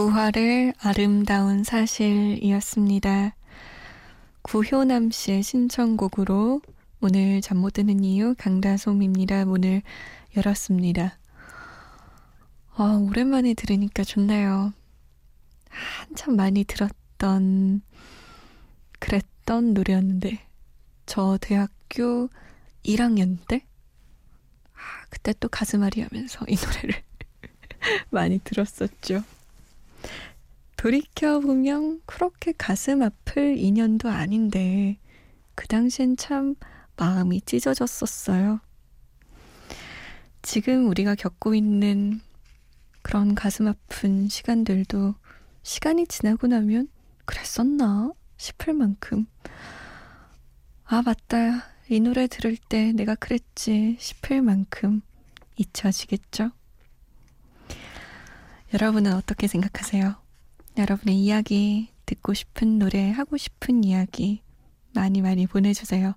부활의 아름다운 사실이었습니다. 구효남 씨의 신청곡으로 오늘 잠 못 드는 이유 강다솜입니다. 문을 열었습니다. 아, 오랜만에 들으니까 좋네요. 한참 많이 들었던, 그랬던 노래였는데, 저 대학교 1학년 때? 아, 그때 또 가슴앓이 하면서 이 노래를 많이 들었었죠. 돌이켜보면 그렇게 가슴 아플 인연도 아닌데 그 당시엔 참 마음이 찢어졌었어요. 지금 우리가 겪고 있는 그런 가슴 아픈 시간들도 시간이 지나고 나면 그랬었나 싶을 만큼 아 맞다 이 노래 들을 때 내가 그랬지 싶을 만큼 잊혀지겠죠. 여러분은 어떻게 생각하세요? 여러분의 이야기, 듣고 싶은 노래, 하고 싶은 이야기 많이 많이 보내주세요.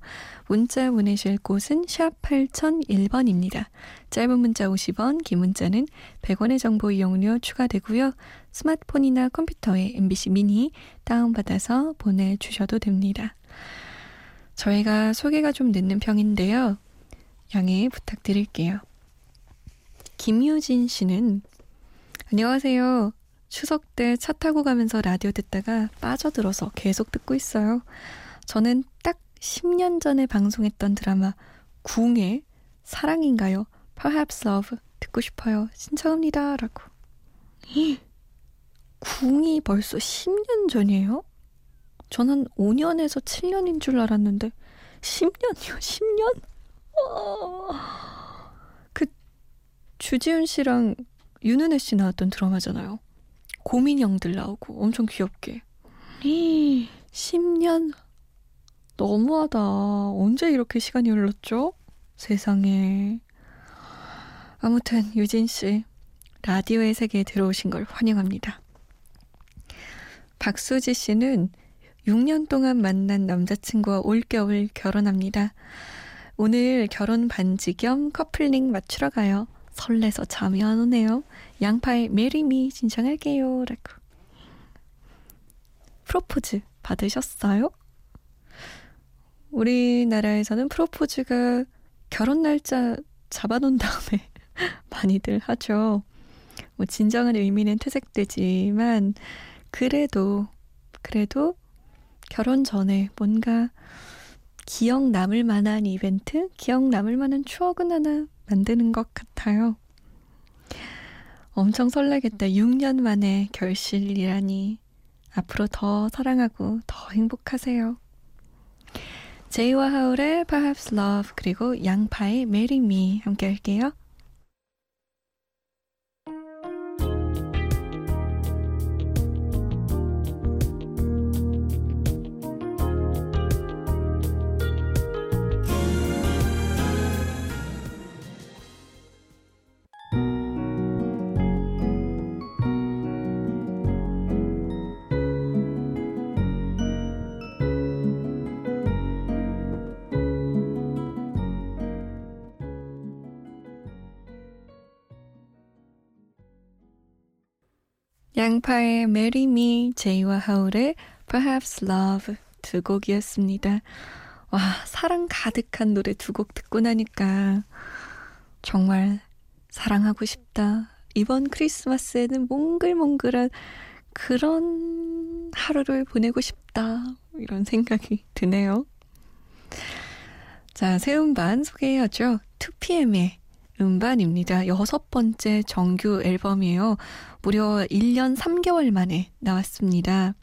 문자 보내실 곳은 샵 8001번입니다. 짧은 문자 50원, 긴 문자는 100원의 정보 이용료 추가되고요. 스마트폰이나 컴퓨터에 MBC 미니 다운받아서 보내주셔도 됩니다. 저희가 소개가 좀 늦는 평인데요. 양해 부탁드릴게요. 김유진 씨는 안녕하세요. 추석 때 차 타고 가면서 라디오 듣다가 빠져들어서 계속 듣고 있어요. 저는 딱 10년 전에 방송했던 드라마 궁의 사랑인가요? Perhaps Love 듣고 싶어요. 신청합니다. 라고. 궁이 벌써 10년 전이에요? 저는 5년에서 7년인 줄 알았는데 10년이요? 10년? 그 주지훈 씨랑 윤은혜 씨 나왔던 드라마잖아요. 고민형들 나오고 엄청 귀엽게. 10년 너무하다. 언제 이렇게 시간이 흘렀죠? 세상에. 아무튼 유진 씨 라디오의 세계에 들어오신 걸 환영합니다. 박수지 씨는 6년 동안 만난 남자친구와 올겨울 결혼합니다. 오늘 결혼 반지 겸 커플링 맞추러 가요. 설레서 잠이 안 오네요. 양파의 Marry Me 신청할게요. 라고. 프로포즈 받으셨어요? 우리나라에서는 프로포즈가 결혼 날짜 잡아놓은 다음에 많이들 하죠. 뭐 진정한 의미는 퇴색되지만 그래도 그래도 결혼 전에 뭔가 기억 남을 만한 이벤트, 기억 남을 만한 추억은 하나 만드는 것 같아요. 엄청 설레겠다. 6년 만에 결실이라니. 앞으로 더 사랑하고 더 행복하세요. 제이와 하울의 Perhaps Love 그리고 양파의 Marry Me 함께 할게요. 양파의 Marry Me, 제이와 하울의 Perhaps Love 두 곡이었습니다. 와, 사랑 가득한 노래 두 곡 듣고 나니까 정말 사랑하고 싶다. 이번 크리스마스에는 몽글몽글한 그런 하루를 보내고 싶다. 이런 생각이 드네요. 자, 새 음반 소개해야죠. 2PM의 음반입니다. 여섯 번째 정규 앨범이에요. 무려 1년 3개월 만에 나왔습니다.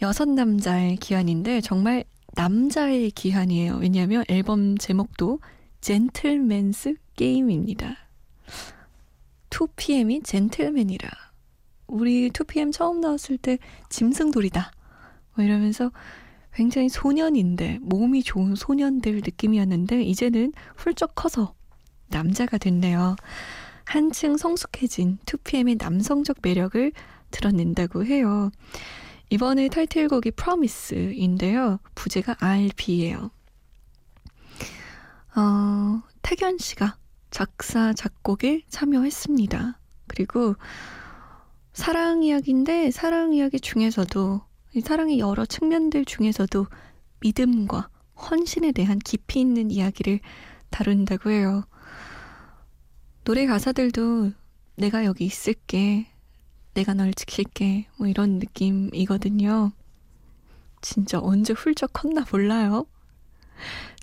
여섯 남자의 기한인데 정말 남자의 기한이에요. 왜냐하면 앨범 제목도 젠틀맨스 게임입니다. 2PM이 젠틀맨이라. 우리 2PM 처음 나왔을 때 짐승돌이다. 뭐 이러면서 굉장히 소년인데 몸이 좋은 소년들 느낌이었는데 이제는 훌쩍 커서 남자가 됐네요. 한층 성숙해진 2PM의 남성적 매력을 드러낸다고 해요. 이번에 타이틀곡이 Promise인데요. 부제가 RB예요. 어, 태견 씨가 작사, 작곡에 참여했습니다. 그리고 사랑 이야기인데 사랑 이야기 중에서도 이 사랑의 여러 측면들 중에서도 믿음과 헌신에 대한 깊이 있는 이야기를 다룬다고 해요. 노래 가사들도 내가 여기 있을게, 내가 널 지킬게, 뭐 이런 느낌이거든요. 진짜 언제 훌쩍 컸나 몰라요.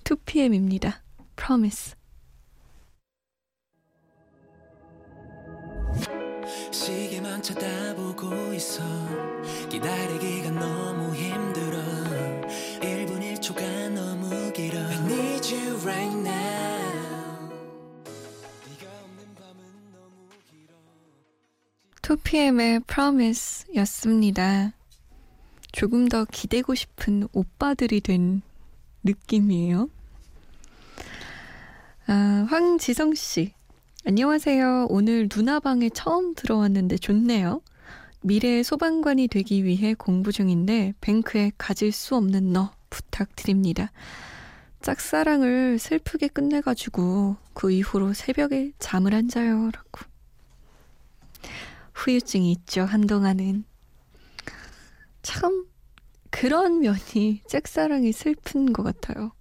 2PM입니다. Promise. 시계만 쳐다보고 있어 기다리기가 너무 힘들어 1분 1초가 너무 길어 I need you right now 2PM의 Promise 였습니다. 조금 더 기대고 싶은 오빠들이 된 느낌이에요. 아, 황지성 씨. 안녕하세요. 오늘 누나방에 처음 들어왔는데 좋네요. 미래의 소방관이 되기 위해 공부 중인데 뱅크에 가질 수 없는 너 부탁드립니다. 짝사랑을 슬프게 끝내가지고 그 이후로 새벽에 잠을 안 자요. 라고. 후유증이 있죠, 한동안은. 참, 그런 면이 짝사랑이 슬픈 것 같아요.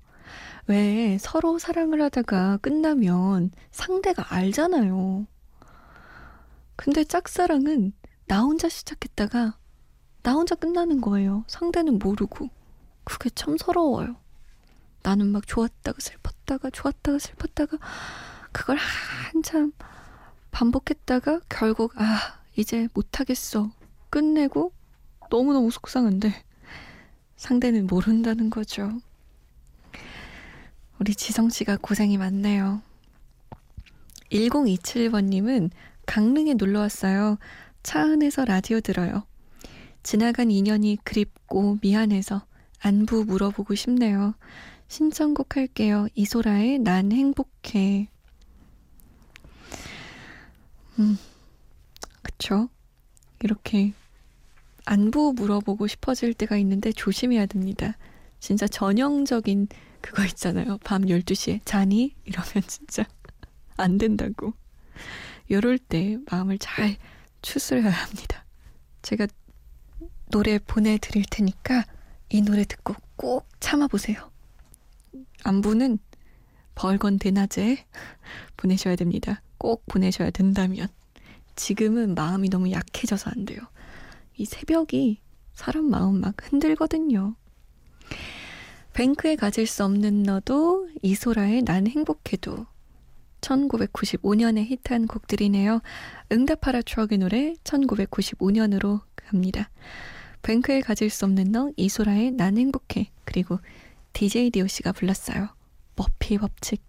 왜 서로 사랑을 하다가 끝나면 상대가 알잖아요. 근데 짝사랑은 나 혼자 시작했다가 나 혼자 끝나는 거예요. 상대는 모르고. 그게 참 서러워요. 나는 막 좋았다가 슬펐다가 좋았다가 슬펐다가 그걸 한참 반복했다가 결국 아 이제 못하겠어 끝내고 너무너무 속상한데 상대는 모른다는 거죠. 우리 지성 씨가 고생이 많네요. 1027번님은 강릉에 놀러 왔어요. 차 안에서 라디오 들어요. 지나간 인연이 그립고 미안해서 안부 물어보고 싶네요. 신청곡 할게요. 이소라의 난 행복해. 음, 그쵸? 이렇게 안부 물어보고 싶어질 때가 있는데 조심해야 됩니다. 진짜 전형적인 그거 있잖아요. 밤 12시에 자니? 이러면 진짜 안 된다고. 이럴 때 마음을 잘 추스려야 합니다. 제가 노래 보내드릴 테니까 이 노래 듣고 꼭 참아보세요. 안부는 벌건 대낮에 보내셔야 됩니다. 꼭 보내셔야 된다면. 지금은 마음이 너무 약해져서 안 돼요. 이 새벽이 사람 마음 막 흔들거든요. 뱅크에 가질 수 없는 너도 이소라의 난 행복해도 1995년에 히트한 곡들이네요. 응답하라 추억의 노래 1995년으로 갑니다. 뱅크에 가질 수 없는 너 이소라의 난 행복해 그리고 DJ DOC가 불렀어요. 머피 법칙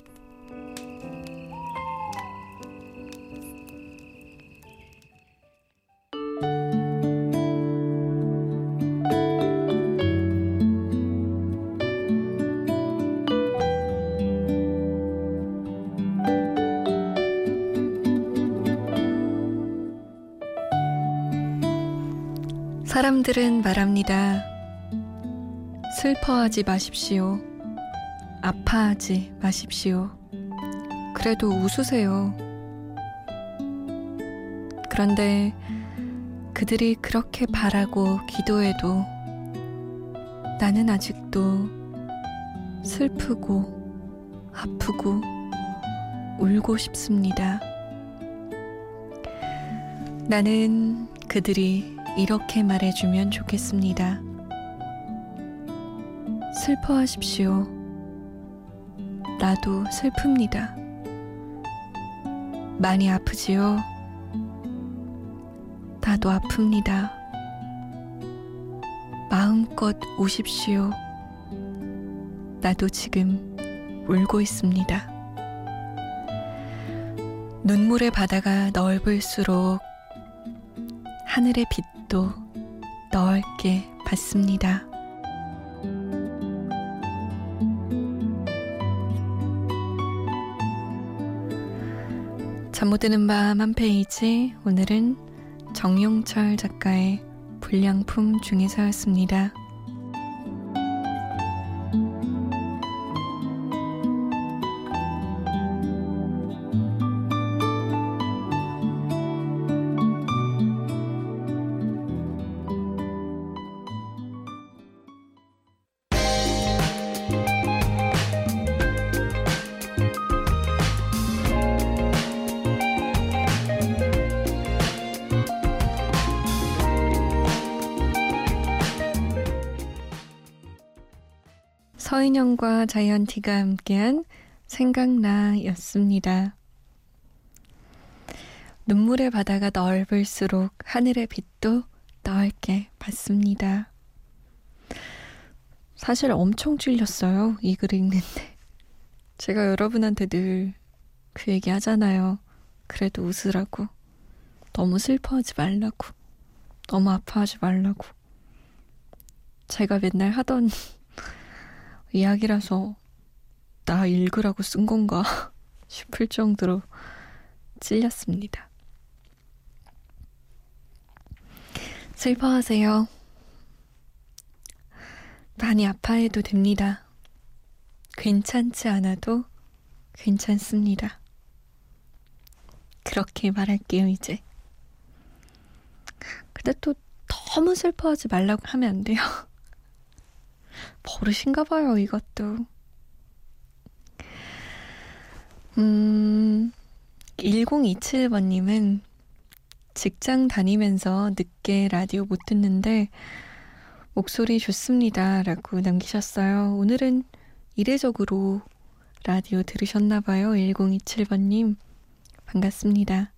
사람들은 말합니다. 슬퍼하지 마십시오. 아파하지 마십시오. 그래도 웃으세요. 그런데 그들이 그렇게 바라고 기도해도 나는 아직도 슬프고 아프고 울고 싶습니다. 나는 그들이 이렇게 말해주면 좋겠습니다. 슬퍼하십시오. 나도 슬픕니다. 많이 아프지요? 나도 아픕니다. 마음껏 우십시오. 나도 지금 울고 있습니다. 눈물의 바다가 넓을수록 하늘의 빛 도 넓게 받습니다. 잠 못 드는 밤 한 페이지 오늘은 정용철 작가의 불량품 중에서였습니다. 서인영과 자이언티가 함께한 생각나 였습니다. 눈물의 바다가 넓을수록 하늘의 빛도 넓게 받습니다. 사실 엄청 찔렸어요. 이글 읽는데. 제가 여러분한테 늘 그 얘기 하잖아요. 그래도 웃으라고. 너무 슬퍼하지 말라고. 너무 아파하지 말라고. 제가 맨날 하던 이야기라서 나 읽으라고 쓴 건가 싶을 정도로 찔렸습니다. 슬퍼하세요. 많이 아파해도 됩니다. 괜찮지 않아도 괜찮습니다. 그렇게 말할게요, 이제. 근데 또 너무 슬퍼하지 말라고 하면 안 돼요. 버릇인가 봐요, 이것도. 음, 1027번님은 직장 다니면서 늦게 라디오 못 듣는데 목소리 좋습니다. 라고 남기셨어요. 오늘은 이례적으로 라디오 들으셨나봐요. 1027번님. 반갑습니다.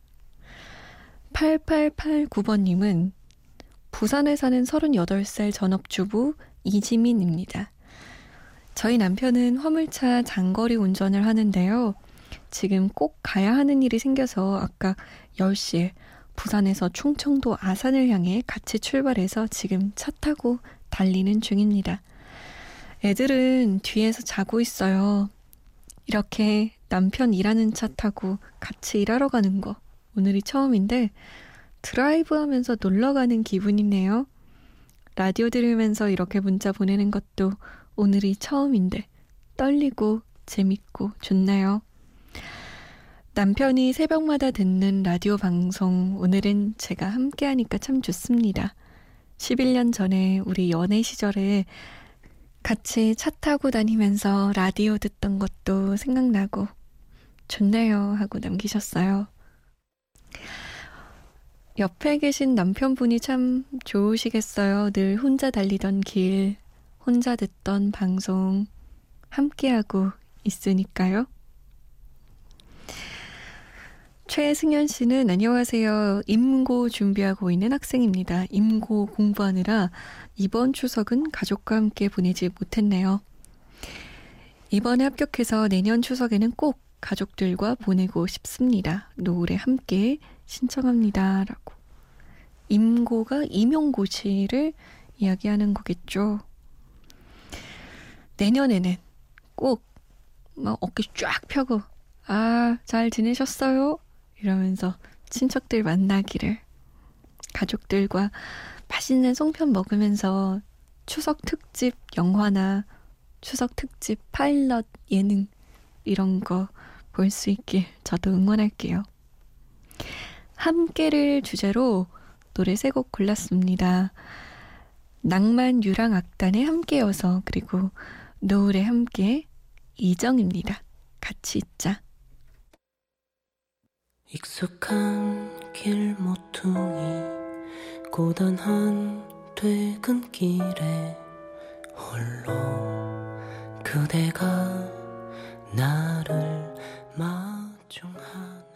8889번님은 부산에 사는 38살 전업주부 이지민입니다. 저희 남편은 화물차 장거리 운전을 하는데요. 지금 꼭 가야 하는 일이 생겨서 아까 10시에 부산에서 충청도 아산을 향해 같이 출발해서 지금 차 타고 달리는 중입니다. 애들은 뒤에서 자고 있어요. 이렇게 남편 일하는 차 타고 같이 일하러 가는 거 오늘이 처음인데 드라이브 하면서 놀러 가는 기분이네요. 라디오 들으면서 이렇게 문자 보내는 것도 오늘이 처음인데 떨리고 재밌고 좋나요? 남편이 새벽마다 듣는 라디오 방송 오늘은 제가 함께 하니까 참 좋습니다. 11년 전에 우리 연애 시절에 같이 차 타고 다니면서 라디오 듣던 것도 생각나고 좋네요 하고 남기셨어요. 옆에 계신 남편분이 참 좋으시겠어요. 늘 혼자 달리던 길, 혼자 듣던 방송, 함께하고 있으니까요. 최승현 씨는 안녕하세요. 임고 준비하고 있는 학생입니다. 임고 공부하느라 이번 추석은 가족과 함께 보내지 못했네요. 이번에 합격해서 내년 추석에는 꼭 가족들과 보내고 싶습니다. 노래 함께 신청합니다. 라고. 임고가 임용고시를 이야기하는 거겠죠. 내년에는 꼭, 막 어깨 쫙 펴고, 아, 잘 지내셨어요? 이러면서 친척들 만나기를 가족들과 맛있는 송편 먹으면서 추석 특집 영화나 추석 특집 파일럿 예능 이런 거 볼 수 있길 저도 응원할게요. 함께를 주제로 노래 세 곡 골랐습니다. 낭만 유랑 악단의 함께여서 그리고 노을의 함께 이정입니다. 같이 있자. 익숙한 길 모퉁이 고단한 퇴근길에 홀로 그대가 나를 마중하네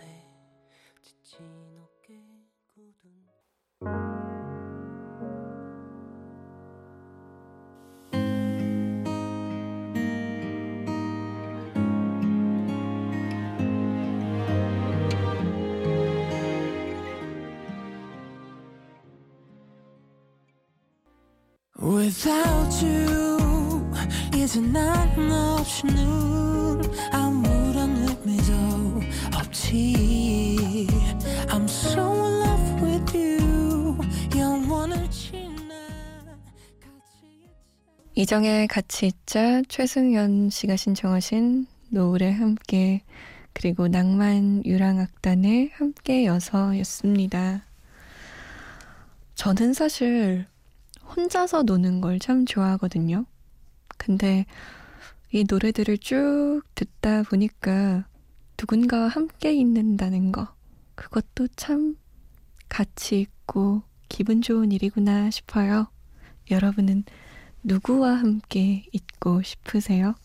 이제 난 없이는 아무런 의미도 없지 I'm so in love with you 영원을 지나 이정의 같이 있자 최승연 씨가 신청하신 노을의 함께 그리고 낭만 유랑악단의 함께 여서였습니다. 저는 사실 혼자서 노는 걸 참 좋아하거든요. 근데 이 노래들을 쭉 듣다 보니까 누군가와 함께 있는다는 거, 그것도 참 가치 있고 기분 좋은 일이구나 싶어요. 여러분은 누구와 함께 있고 싶으세요?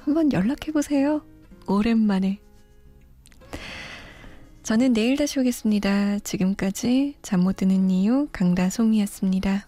한번 연락해보세요. 오랜만에. 저는 내일 다시 오겠습니다. 지금까지 잠 못 드는 이유 강다솜이었습니다.